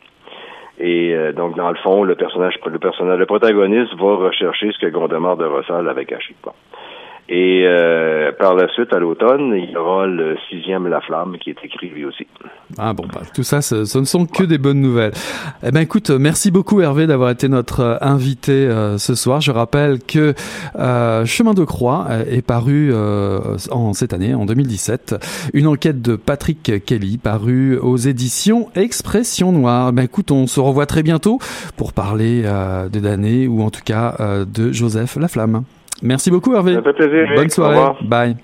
Et euh, donc, dans le fond, le personnage, le personnage, le protagoniste va rechercher ce que Gondomar de Rossal avait caché. Bon. Et euh, par la suite, à l'automne, il y aura le sixième La Flamme qui est écrit lui aussi. Ah bon, bah, tout ça, ce, ce ne sont que des bonnes nouvelles. Eh ben écoute, merci beaucoup Hervé d'avoir été notre euh, invité euh, ce soir. Je rappelle que euh, Chemin de Croix euh, est paru euh, en cette année, en 2017, une enquête de Patrick Kelly parue aux éditions Expression Noire. Ben écoute, on se revoit très bientôt pour parler de Dané ou en tout cas de Joseph Laflamme. Merci beaucoup Hervé. Ça fait plaisir. Bonne Au soirée. revoir. Bye.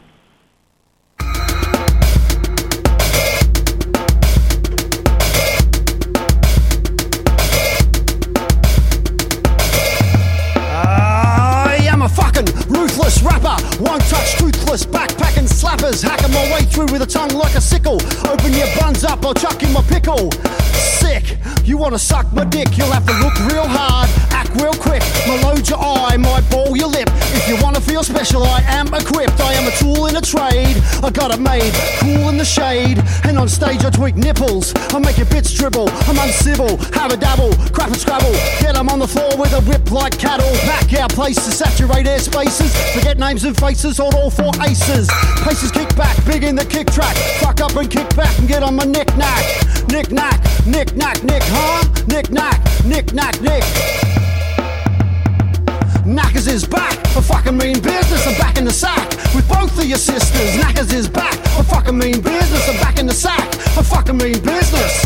I am a fucking ruthless rapper. One touch toothless backpacking slappers. Hacking my way through with a tongue like a sickle. Open your buns up, I'll chuck in my pickle. Sick. You wanna suck my dick? You'll have to look real hard, act real quick. My load your eye, might ball your lip. If you wanna feel special, I am equipped. I am a tool in a trade. I got it made, cool in the shade. And on stage I tweak nipples. I make your bits dribble. I'm uncivil, have a dabble, crap and scrabble. Get 'em on the floor with a whip like cattle. Back our to saturate air spaces. Forget names and faces, hold all four aces. Paces kick back, big in the kick track. Fuck up and kick back and get on my knick knack. Knick knack, knick knack, nick, huh? Knick knack, knick knack, nick. Knackers is back, for fucking mean business, I'm back in the sack with both of your sisters. Knackers is back, for fucking mean business, I'm back in the sack, for fucking mean business.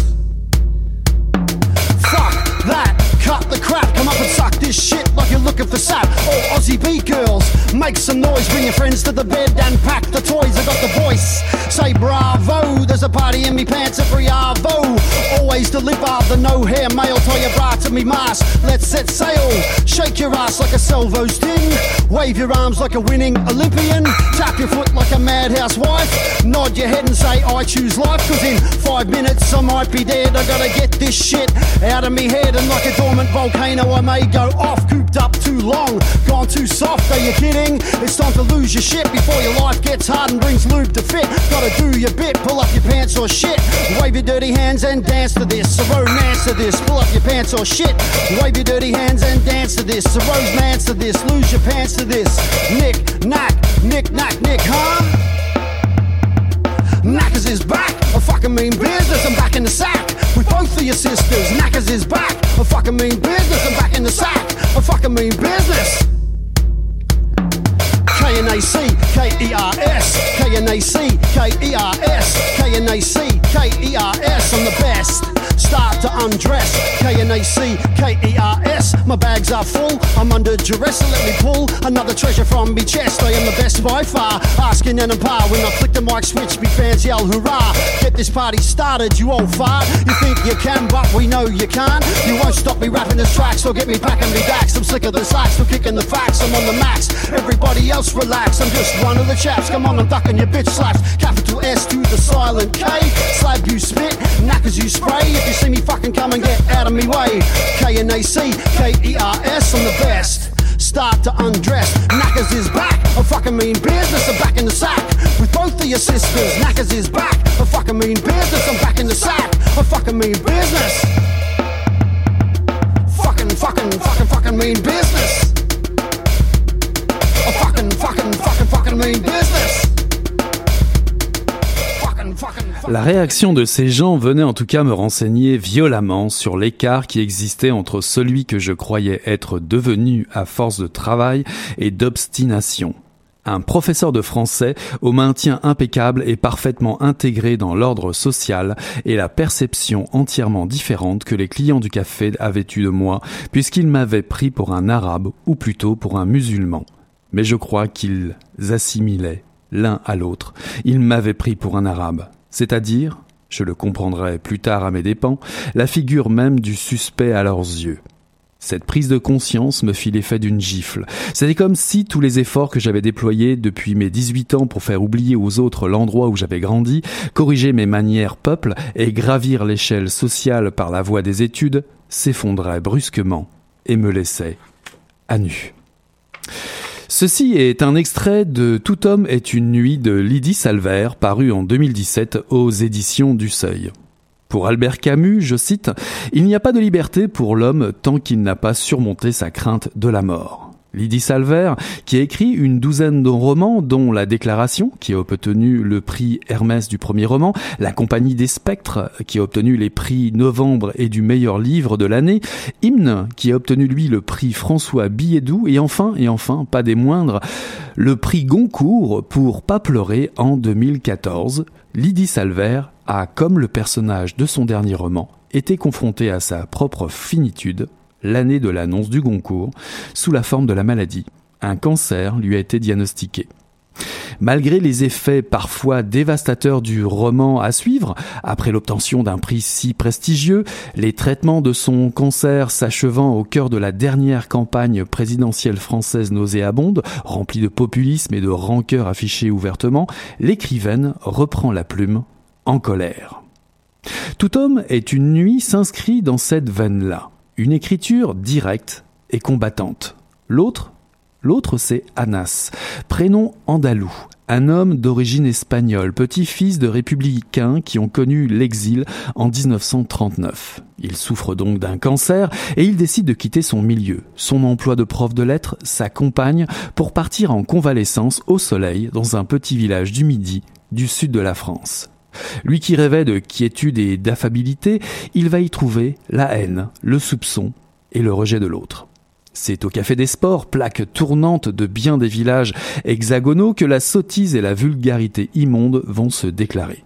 Fuck that, cut the crap, come up and this shit like you're looking for sap. All Aussie B girls, make some noise, bring your friends to the bed and pack the toys. I got the voice, say bravo, there's a party in me pants at Bravo. Always deliver the no hair male, tie your bra to me mask. Let's set sail, shake your ass like a salvo's ting, wave your arms like a winning Olympian, tap your foot like a madhouse wife, nod your head and say I choose life, cause in five minutes I might be dead. I gotta get this shit out of me head, and like a dormant volcano, I may go off, cooped up too long, gone too soft. Are you kidding? It's time to lose your shit before your life gets hard and brings lube to fit. Gotta do your bit, pull up your pants or shit. Wave your dirty hands and dance to this. A romance to this. Pull up your pants or shit. Wave your dirty hands and dance to this. A romance to this. Lose your pants to this. Nick, knack, nick, knack, nick, huh? Knackers is back, I fucking mean business, I'm back in the sack with both of your sisters. Knackers is back, I fucking mean business, I'm back in the sack, I fucking mean business. K-N-A-C, K-E-R-S, K-N-A-C, K-E-R-S, K-N-A-C, K-E-R-S, I'm the best. Start to undress, K-N-A-C, K-E-R-S, my bags are full, I'm under duress, so let me pull another treasure from me chest. I am the best by far, asking and par. When I flick the mic switch, me fans yell hurrah. Get this party started, you old fart. You think you can, but we know you can't. You won't stop me rapping this track, so get me back and me dax. I'm slicker than slacks, still kicking the facts, I'm on the max. Everybody else relax, I'm just one of the chaps. Come on, I'm ducking your bitch slaps. Capital S to the silent K. Slab you spit, knackers you spray. You see me fucking come and get out of me way. K N A C K E R S, I'm the best. Start to undress. Knackers is back. I fucking mean business. I'm back in the sack with both of your sisters. Knackers is back. I fucking mean business. I'm back in the sack. I fucking mean business. Fucking, fucking, fucking, fucking mean business. I fucking, fucking, fucking, fucking mean business. La réaction de ces gens venait en tout cas me renseigner violemment sur l'écart qui existait entre celui que je croyais être devenu à force de travail et d'obstination. Un professeur de français au maintien impeccable et parfaitement intégré dans l'ordre social et la perception entièrement différente que les clients du café avaient eue de moi puisqu'ils m'avaient pris pour un arabe ou plutôt pour un musulman. Mais je crois qu'ils assimilaient l'un à l'autre. Ils m'avaient pris pour un arabe, c'est-à-dire, je le comprendrai plus tard à mes dépens, la figure même du suspect à leurs yeux. Cette prise de conscience me fit l'effet d'une gifle. C'était comme si tous les efforts que j'avais déployés depuis mes 18 ans pour faire oublier aux autres l'endroit où j'avais grandi, corriger mes manières peuple et gravir l'échelle sociale par la voie des études s'effondraient brusquement et me laissaient à nu. Ceci est un extrait de Tout homme est une nuit de Lydie Salver, paru en 2017 aux éditions du Seuil. Pour Albert Camus, je cite, Il n'y a pas de liberté pour l'homme tant qu'il n'a pas surmonté sa crainte de la mort. Lydie Salver, qui a écrit une douzaine de romans, dont La Déclaration, qui a obtenu le prix Hermès du premier roman, La Compagnie des Spectres, qui a obtenu les prix Novembre et du meilleur livre de l'année, Hymne, qui a obtenu lui le prix François Billedou, et enfin, et enfin, pas des moindres, le prix Goncourt pour Pas pleurer en 2014. Lydie Salver a, comme le personnage de son dernier roman, été confrontée à sa propre finitude l'année de l'annonce du Goncourt, sous la forme de la maladie. Un cancer lui a été diagnostiqué. Malgré les effets parfois dévastateurs du roman à suivre, après l'obtention d'un prix si prestigieux, les traitements de son cancer s'achevant au cœur de la dernière campagne présidentielle française nauséabonde, remplie de populisme et de rancœur affichée ouvertement, l'écrivaine reprend la plume en colère. Tout homme est une nuit s'inscrit dans cette veine-là une écriture directe et combattante. L'autre L'autre, c'est Anas, prénom andalou, un homme d'origine espagnole, petit-fils de républicains qui ont connu l'exil en 1939. Il souffre donc d'un cancer et il décide de quitter son milieu, son emploi de prof de lettres, sa compagne, pour partir en convalescence au soleil dans un petit village du Midi, du sud de la France. Lui qui rêvait de quiétude et d'affabilité, il va y trouver la haine, le soupçon et le rejet de l'autre. C'est au Café des Sports, plaque tournante de bien des villages hexagonaux, que la sottise et la vulgarité immonde vont se déclarer.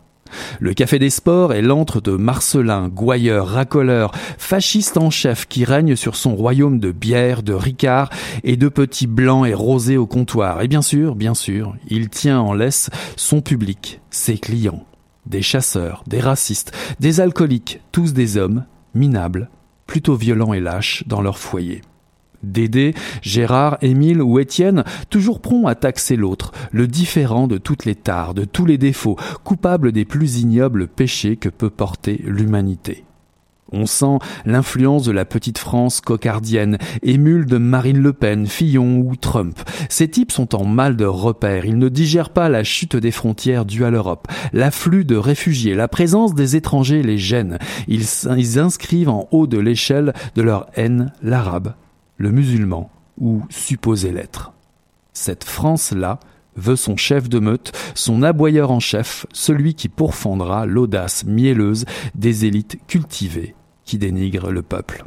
Le Café des Sports est l'antre de Marcelin, gouailleur, racoleur, fasciste en chef qui règne sur son royaume de bière, de ricard et de petits blancs et rosés au comptoir. Et bien sûr, bien sûr, il tient en laisse son public, ses clients. Des chasseurs, des racistes, des alcooliques, tous des hommes, minables, plutôt violents et lâches dans leur foyer. Dédé, Gérard, Émile ou Étienne, toujours prompts à taxer l'autre, le différent de toutes les tares, de tous les défauts, coupable des plus ignobles péchés que peut porter l'humanité. On sent l'influence de la petite France cocardienne, émule de Marine Le Pen, Fillon ou Trump. Ces types sont en mal de repère. Ils ne digèrent pas la chute des frontières dues à l'Europe, l'afflux de réfugiés, la présence des étrangers les gêne. Ils, ils inscrivent en haut de l'échelle de leur haine l'arabe, le musulman ou supposé l'être. Cette France-là veut son chef de meute, son aboyeur en chef, celui qui pourfendra l'audace mielleuse des élites cultivées qui dénigre le peuple.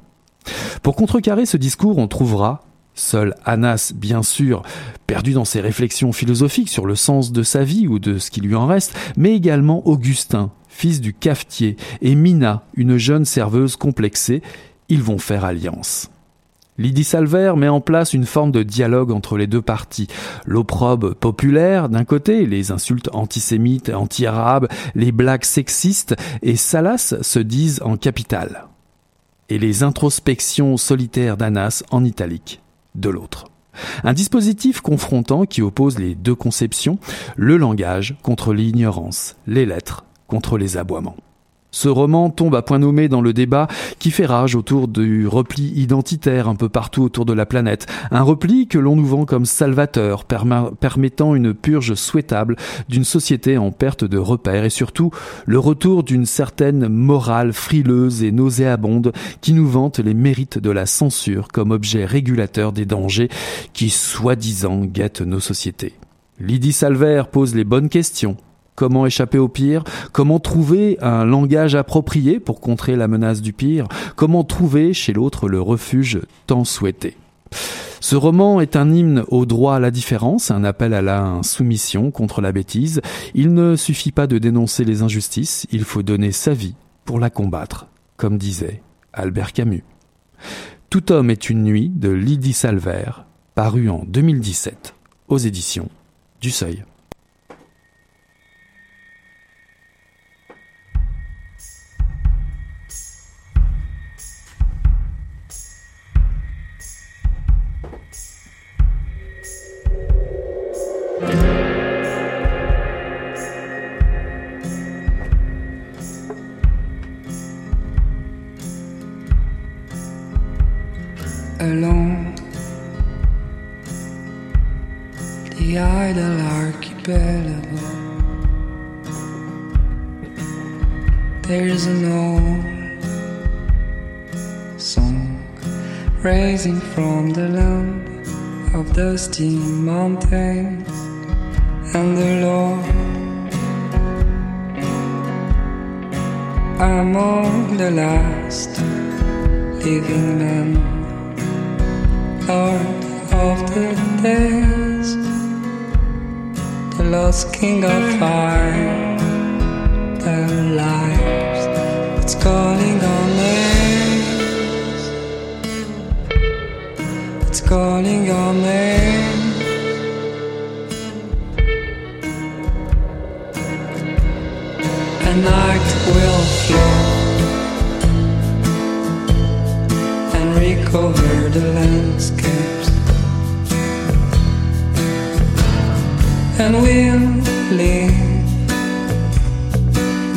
Pour contrecarrer ce discours, on trouvera, Seul Anas, bien sûr, perdu dans ses réflexions philosophiques sur le sens de sa vie ou de ce qui lui en reste, mais également Augustin, fils du cafetier, et Mina, une jeune serveuse complexée, ils vont faire alliance. Lydie Salver met en place une forme de dialogue entre les deux parties. L'opprobre populaire d'un côté, les insultes antisémites, anti-arabes, les blagues sexistes et Salas se disent en capitale. Et les introspections solitaires d'Anas en italique de l'autre. Un dispositif confrontant qui oppose les deux conceptions, le langage contre l'ignorance, les lettres contre les aboiements. Ce roman tombe à point nommé dans le débat qui fait rage autour du repli identitaire un peu partout autour de la planète. Un repli que l'on nous vend comme salvateur, permettant une purge souhaitable d'une société en perte de repères et surtout le retour d'une certaine morale frileuse et nauséabonde qui nous vante les mérites de la censure comme objet régulateur des dangers qui soi-disant guettent nos sociétés. Lydie Salver pose les bonnes questions Comment échapper au pire? Comment trouver un langage approprié pour contrer la menace du pire? Comment trouver chez l'autre le refuge tant souhaité? Ce roman est un hymne au droit à la différence, un appel à la soumission contre la bêtise. Il ne suffit pas de dénoncer les injustices, il faut donner sa vie pour la combattre, comme disait Albert Camus. Tout homme est une nuit de Lydie Salver, paru en 2017 aux éditions du Seuil. Alone. The idle archipelago. There's an old song rising from the land of dusty mountains and the Lord. Among the last living men Lord of the days, the lost king of fire, the lives it's calling on names, it's calling on names. And night will flow. over the landscapes and we'll live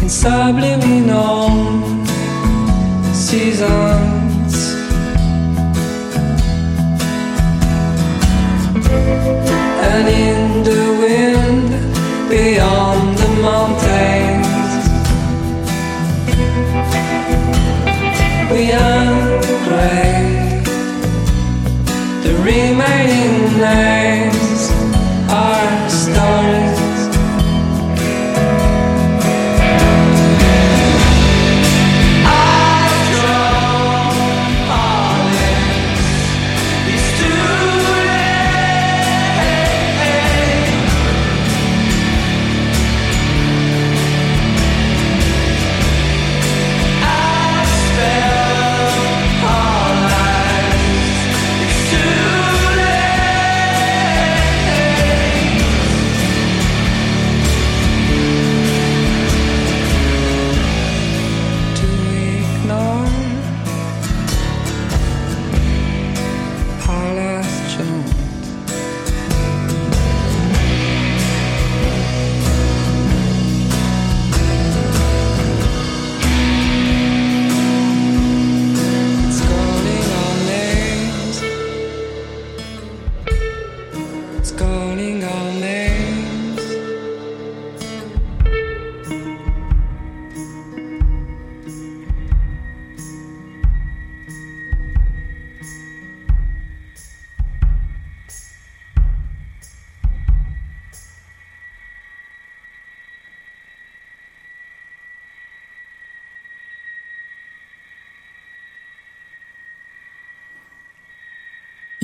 in subliminal seasons. And in the wind beyond the mountains we are gray. The remaining names stars.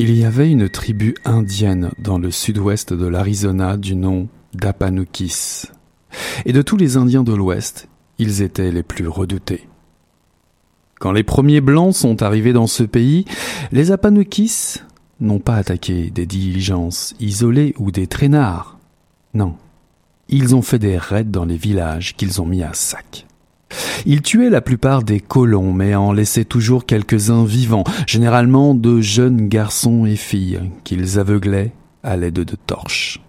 Il y avait une tribu indienne dans le sud-ouest de l'Arizona du nom d'Apanukis. Et de tous les Indiens de l'Ouest, ils étaient les plus redoutés. Quand les premiers Blancs sont arrivés dans ce pays, les Apanukis n'ont pas attaqué des diligences isolées ou des traînards. Non, ils ont fait des raids dans les villages qu'ils ont mis à sac. Ils tuaient la plupart des colons, mais en laissaient toujours quelques-uns vivants, généralement de jeunes garçons et filles, qu'ils aveuglaient à l'aide de torches.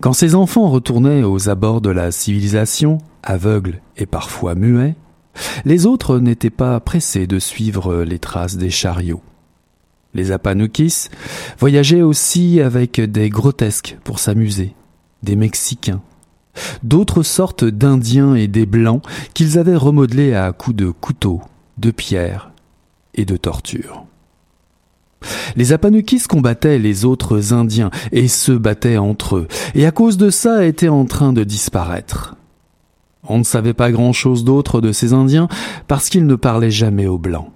Quand ces enfants retournaient aux abords de la civilisation, aveugles et parfois muets, les autres n'étaient pas pressés de suivre les traces des chariots. Les Apanukis voyageaient aussi avec des grotesques pour s'amuser, des Mexicains, d'autres sortes d'Indiens et des Blancs qu'ils avaient remodelés à coups de couteau, de pierre et de torture. Les Apanukis combattaient les autres Indiens et se battaient entre eux, et à cause de ça étaient en train de disparaître. On ne savait pas grand-chose d'autre de ces Indiens parce qu'ils ne parlaient jamais aux Blancs.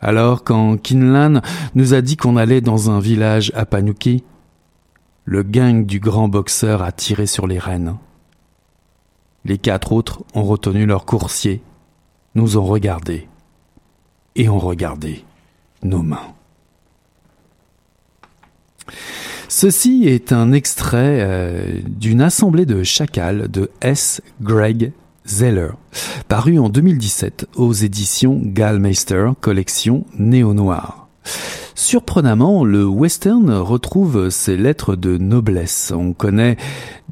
Alors quand Kinlan nous a dit qu'on allait dans un village Apanuki, le gang du grand boxeur a tiré sur les rênes. Les quatre autres ont retenu leur coursier, nous ont regardés et ont regardé nos mains. Ceci est un extrait euh, d'une assemblée de chacals de S. Greg Zeller, paru en 2017 aux éditions Gallmeister, collection néo-noir. Surprenamment, le western retrouve ses lettres de noblesse. On connaît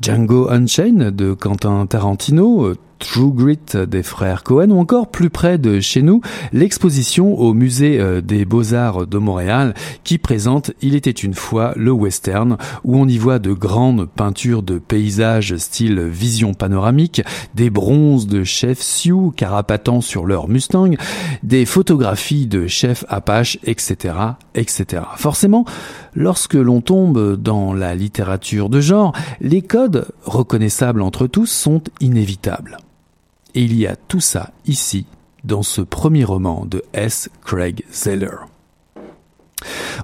Django Unchained de Quentin Tarantino, True Grit des frères Cohen ou encore plus près de chez nous l'exposition au musée euh, des beaux-arts de Montréal qui présente Il était une fois le western où on y voit de grandes peintures de paysages style vision panoramique, des bronzes de chefs Sioux carapatant sur leur Mustang, des photographies de chefs Apache, etc., etc. Forcément, lorsque l'on tombe dans la littérature de genre, les codes reconnaissables entre tous sont inévitables. Et il y a tout ça ici, dans ce premier roman de S. Craig Zeller.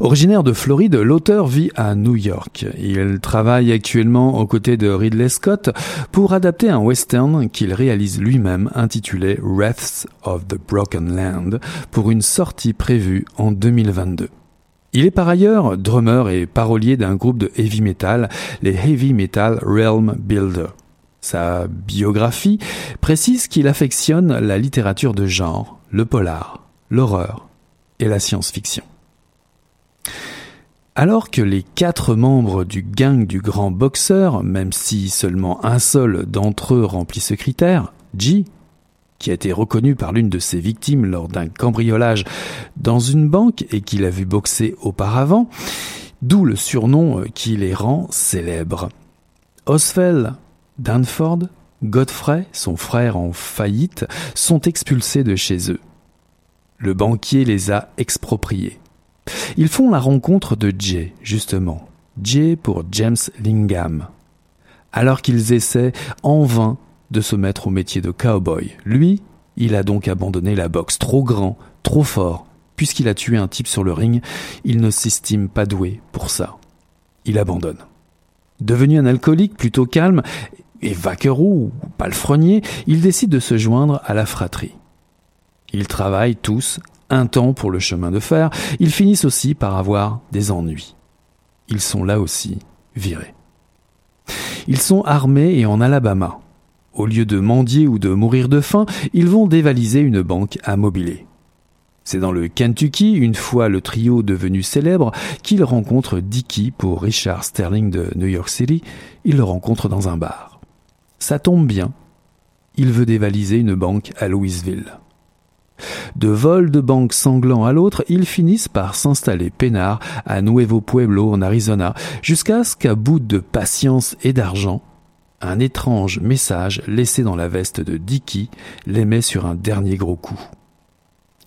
Originaire de Floride, l'auteur vit à New York. Il travaille actuellement aux côtés de Ridley Scott pour adapter un western qu'il réalise lui-même intitulé Wraths of the Broken Land pour une sortie prévue en 2022. Il est par ailleurs drummer et parolier d'un groupe de heavy metal, les Heavy Metal Realm Builder. Sa biographie précise qu'il affectionne la littérature de genre, le polar, l'horreur et la science-fiction. Alors que les quatre membres du gang du grand boxeur, même si seulement un seul d'entre eux remplit ce critère, G, qui a été reconnu par l'une de ses victimes lors d'un cambriolage dans une banque et qu'il a vu boxer auparavant, d'où le surnom qui les rend célèbres. Osfell, Danford, Godfrey, son frère en faillite, sont expulsés de chez eux. Le banquier les a expropriés. Ils font la rencontre de Jay, justement. Jay pour James Lingham. Alors qu'ils essaient en vain de se mettre au métier de cowboy, lui, il a donc abandonné la boxe, trop grand, trop fort. Puisqu'il a tué un type sur le ring, il ne s'estime pas doué pour ça. Il abandonne. Devenu un alcoolique plutôt calme et vaquerou ou palefrenier, il décide de se joindre à la fratrie. Ils travaillent tous un temps pour le chemin de fer, ils finissent aussi par avoir des ennuis. Ils sont là aussi virés. Ils sont armés et en Alabama. Au lieu de mendier ou de mourir de faim, ils vont dévaliser une banque à mobiler. C'est dans le Kentucky, une fois le trio devenu célèbre, qu'ils rencontrent Dicky pour Richard Sterling de New York City. Ils le rencontrent dans un bar. Ça tombe bien. Il veut dévaliser une banque à Louisville. De vol de banque sanglant à l'autre, ils finissent par s'installer peinard à Nuevo Pueblo en Arizona, jusqu'à ce qu'à bout de patience et d'argent, un étrange message laissé dans la veste de Dicky les met sur un dernier gros coup.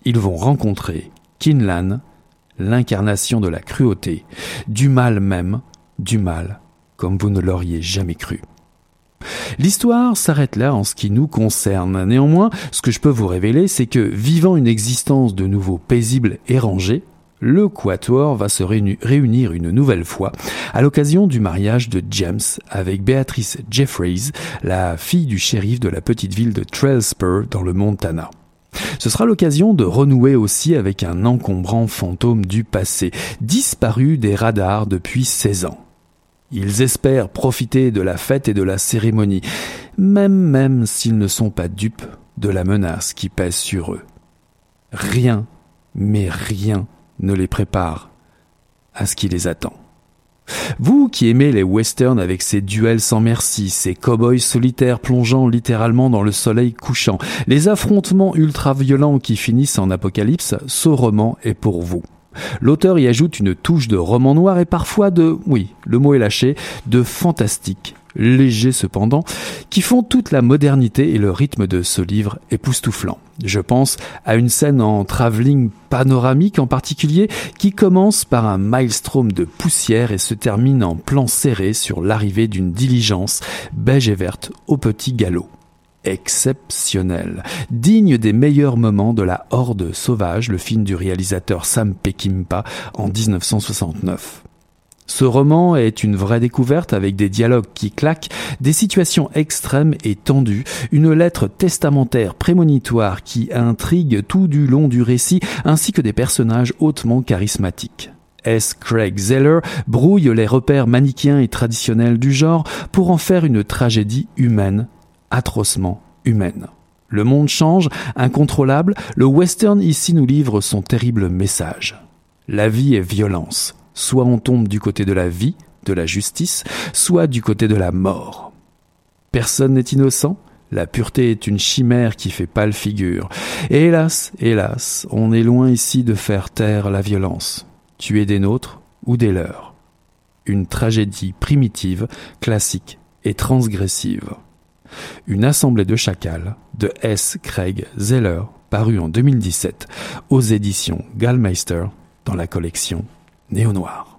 Ils vont rencontrer Kinlan, l'incarnation de la cruauté, du mal même, du mal comme vous ne l'auriez jamais cru. L'histoire s'arrête là en ce qui nous concerne. Néanmoins, ce que je peux vous révéler, c'est que vivant une existence de nouveau paisible et rangée, le Quatuor va se réuni- réunir une nouvelle fois à l'occasion du mariage de James avec Beatrice Jeffreys, la fille du shérif de la petite ville de Trailspur dans le Montana. Ce sera l'occasion de renouer aussi avec un encombrant fantôme du passé, disparu des radars depuis 16 ans. Ils espèrent profiter de la fête et de la cérémonie, même même s'ils ne sont pas dupes de la menace qui pèse sur eux. Rien, mais rien ne les prépare à ce qui les attend. Vous qui aimez les westerns avec ces duels sans merci, ces cow-boys solitaires plongeant littéralement dans le soleil couchant, les affrontements ultra-violents qui finissent en apocalypse, ce roman est pour vous. L'auteur y ajoute une touche de roman noir et parfois de, oui, le mot est lâché, de fantastique, léger cependant, qui font toute la modernité et le rythme de ce livre époustouflant. Je pense à une scène en travelling panoramique en particulier qui commence par un maelstrom de poussière et se termine en plan serré sur l'arrivée d'une diligence beige et verte au petit galop exceptionnel, digne des meilleurs moments de La Horde sauvage, le film du réalisateur Sam Peckinpah en 1969. Ce roman est une vraie découverte avec des dialogues qui claquent, des situations extrêmes et tendues, une lettre testamentaire prémonitoire qui intrigue tout du long du récit, ainsi que des personnages hautement charismatiques. S. Craig Zeller brouille les repères manichéens et traditionnels du genre pour en faire une tragédie humaine, atrocement humaine. Le monde change, incontrôlable, le western ici nous livre son terrible message. La vie est violence. Soit on tombe du côté de la vie, de la justice, soit du côté de la mort. Personne n'est innocent, la pureté est une chimère qui fait pâle figure. Et hélas, hélas, on est loin ici de faire taire la violence, tuer des nôtres ou des leurs. Une tragédie primitive, classique et transgressive. Une assemblée de chacals de S. Craig Zeller, paru en 2017 aux éditions Gallmeister dans la collection Néo Noir.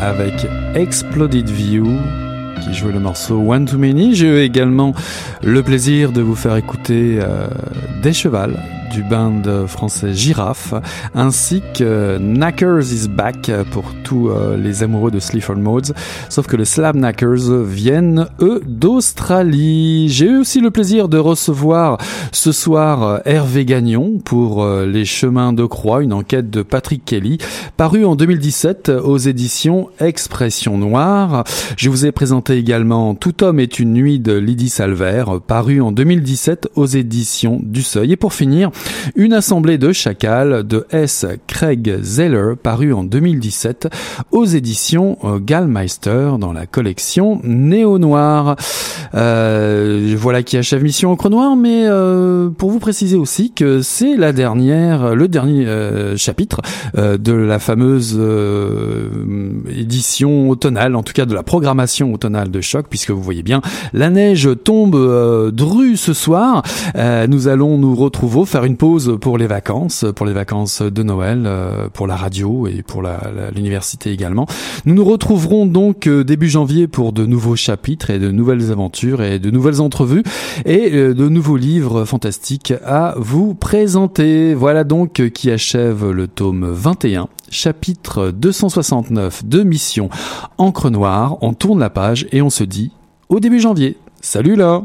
Avec Exploded View qui joue le morceau One Too Many. J'ai eu également le plaisir de vous faire écouter euh, Des Chevals du band français Giraffe, ainsi que Knackers is Back pour tous euh, les amoureux de Sleaford Modes, sauf que les Slab Knackers viennent, eux, d'Australie. J'ai eu aussi le plaisir de recevoir ce soir euh, Hervé Gagnon pour euh, Les Chemins de Croix, une enquête de Patrick Kelly, parue en 2017 aux éditions Expression Noire. Je vous ai présenté également Tout homme est une nuit de Lydie Salver, paru en 2017 aux éditions du Seuil. Et pour finir, une assemblée de chacals de S. Craig Zeller, paru en 2017 aux éditions euh, Gallmeister dans la collection Néo-Noir. Euh, voilà qui achève Mission Encre Noire, mais euh, pour vous préciser aussi que c'est la dernière, le dernier euh, chapitre euh, de la fameuse euh, édition automnale, en tout cas de la programmation automnale de Choc, puisque vous voyez bien, la neige tombe drue ce soir. Nous allons nous retrouver, faire une pause pour les vacances, pour les vacances de Noël, euh, pour la radio et pour l'université également. Nous nous retrouverons donc euh, début janvier pour de nouveaux chapitres et de nouvelles aventures et de nouvelles entrevues et euh, de nouveaux livres fantastiques à vous présenter. Voilà donc qui achève le tome 21, chapitre 269 de Mission Encre Noire. On tourne la page et on se dit au début janvier. Salut là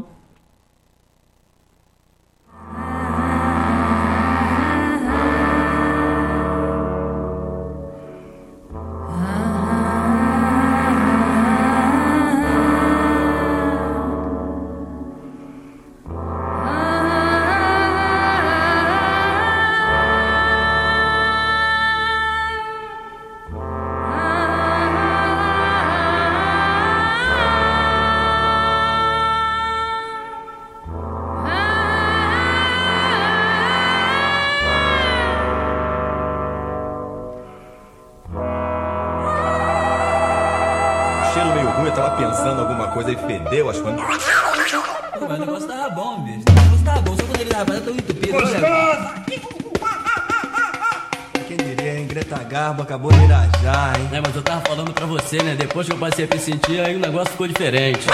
e fedeu, acho que foi. Pô, mas o negócio tava bom, bicho. O negócio tava bom, só quando ele tava tão entupido. né? Quem diria, hein? Greta Garbo acabou de irajar, hein? É, mas eu tava falando pra você, né? Depois que eu passei a me sentir, aí o negócio ficou diferente.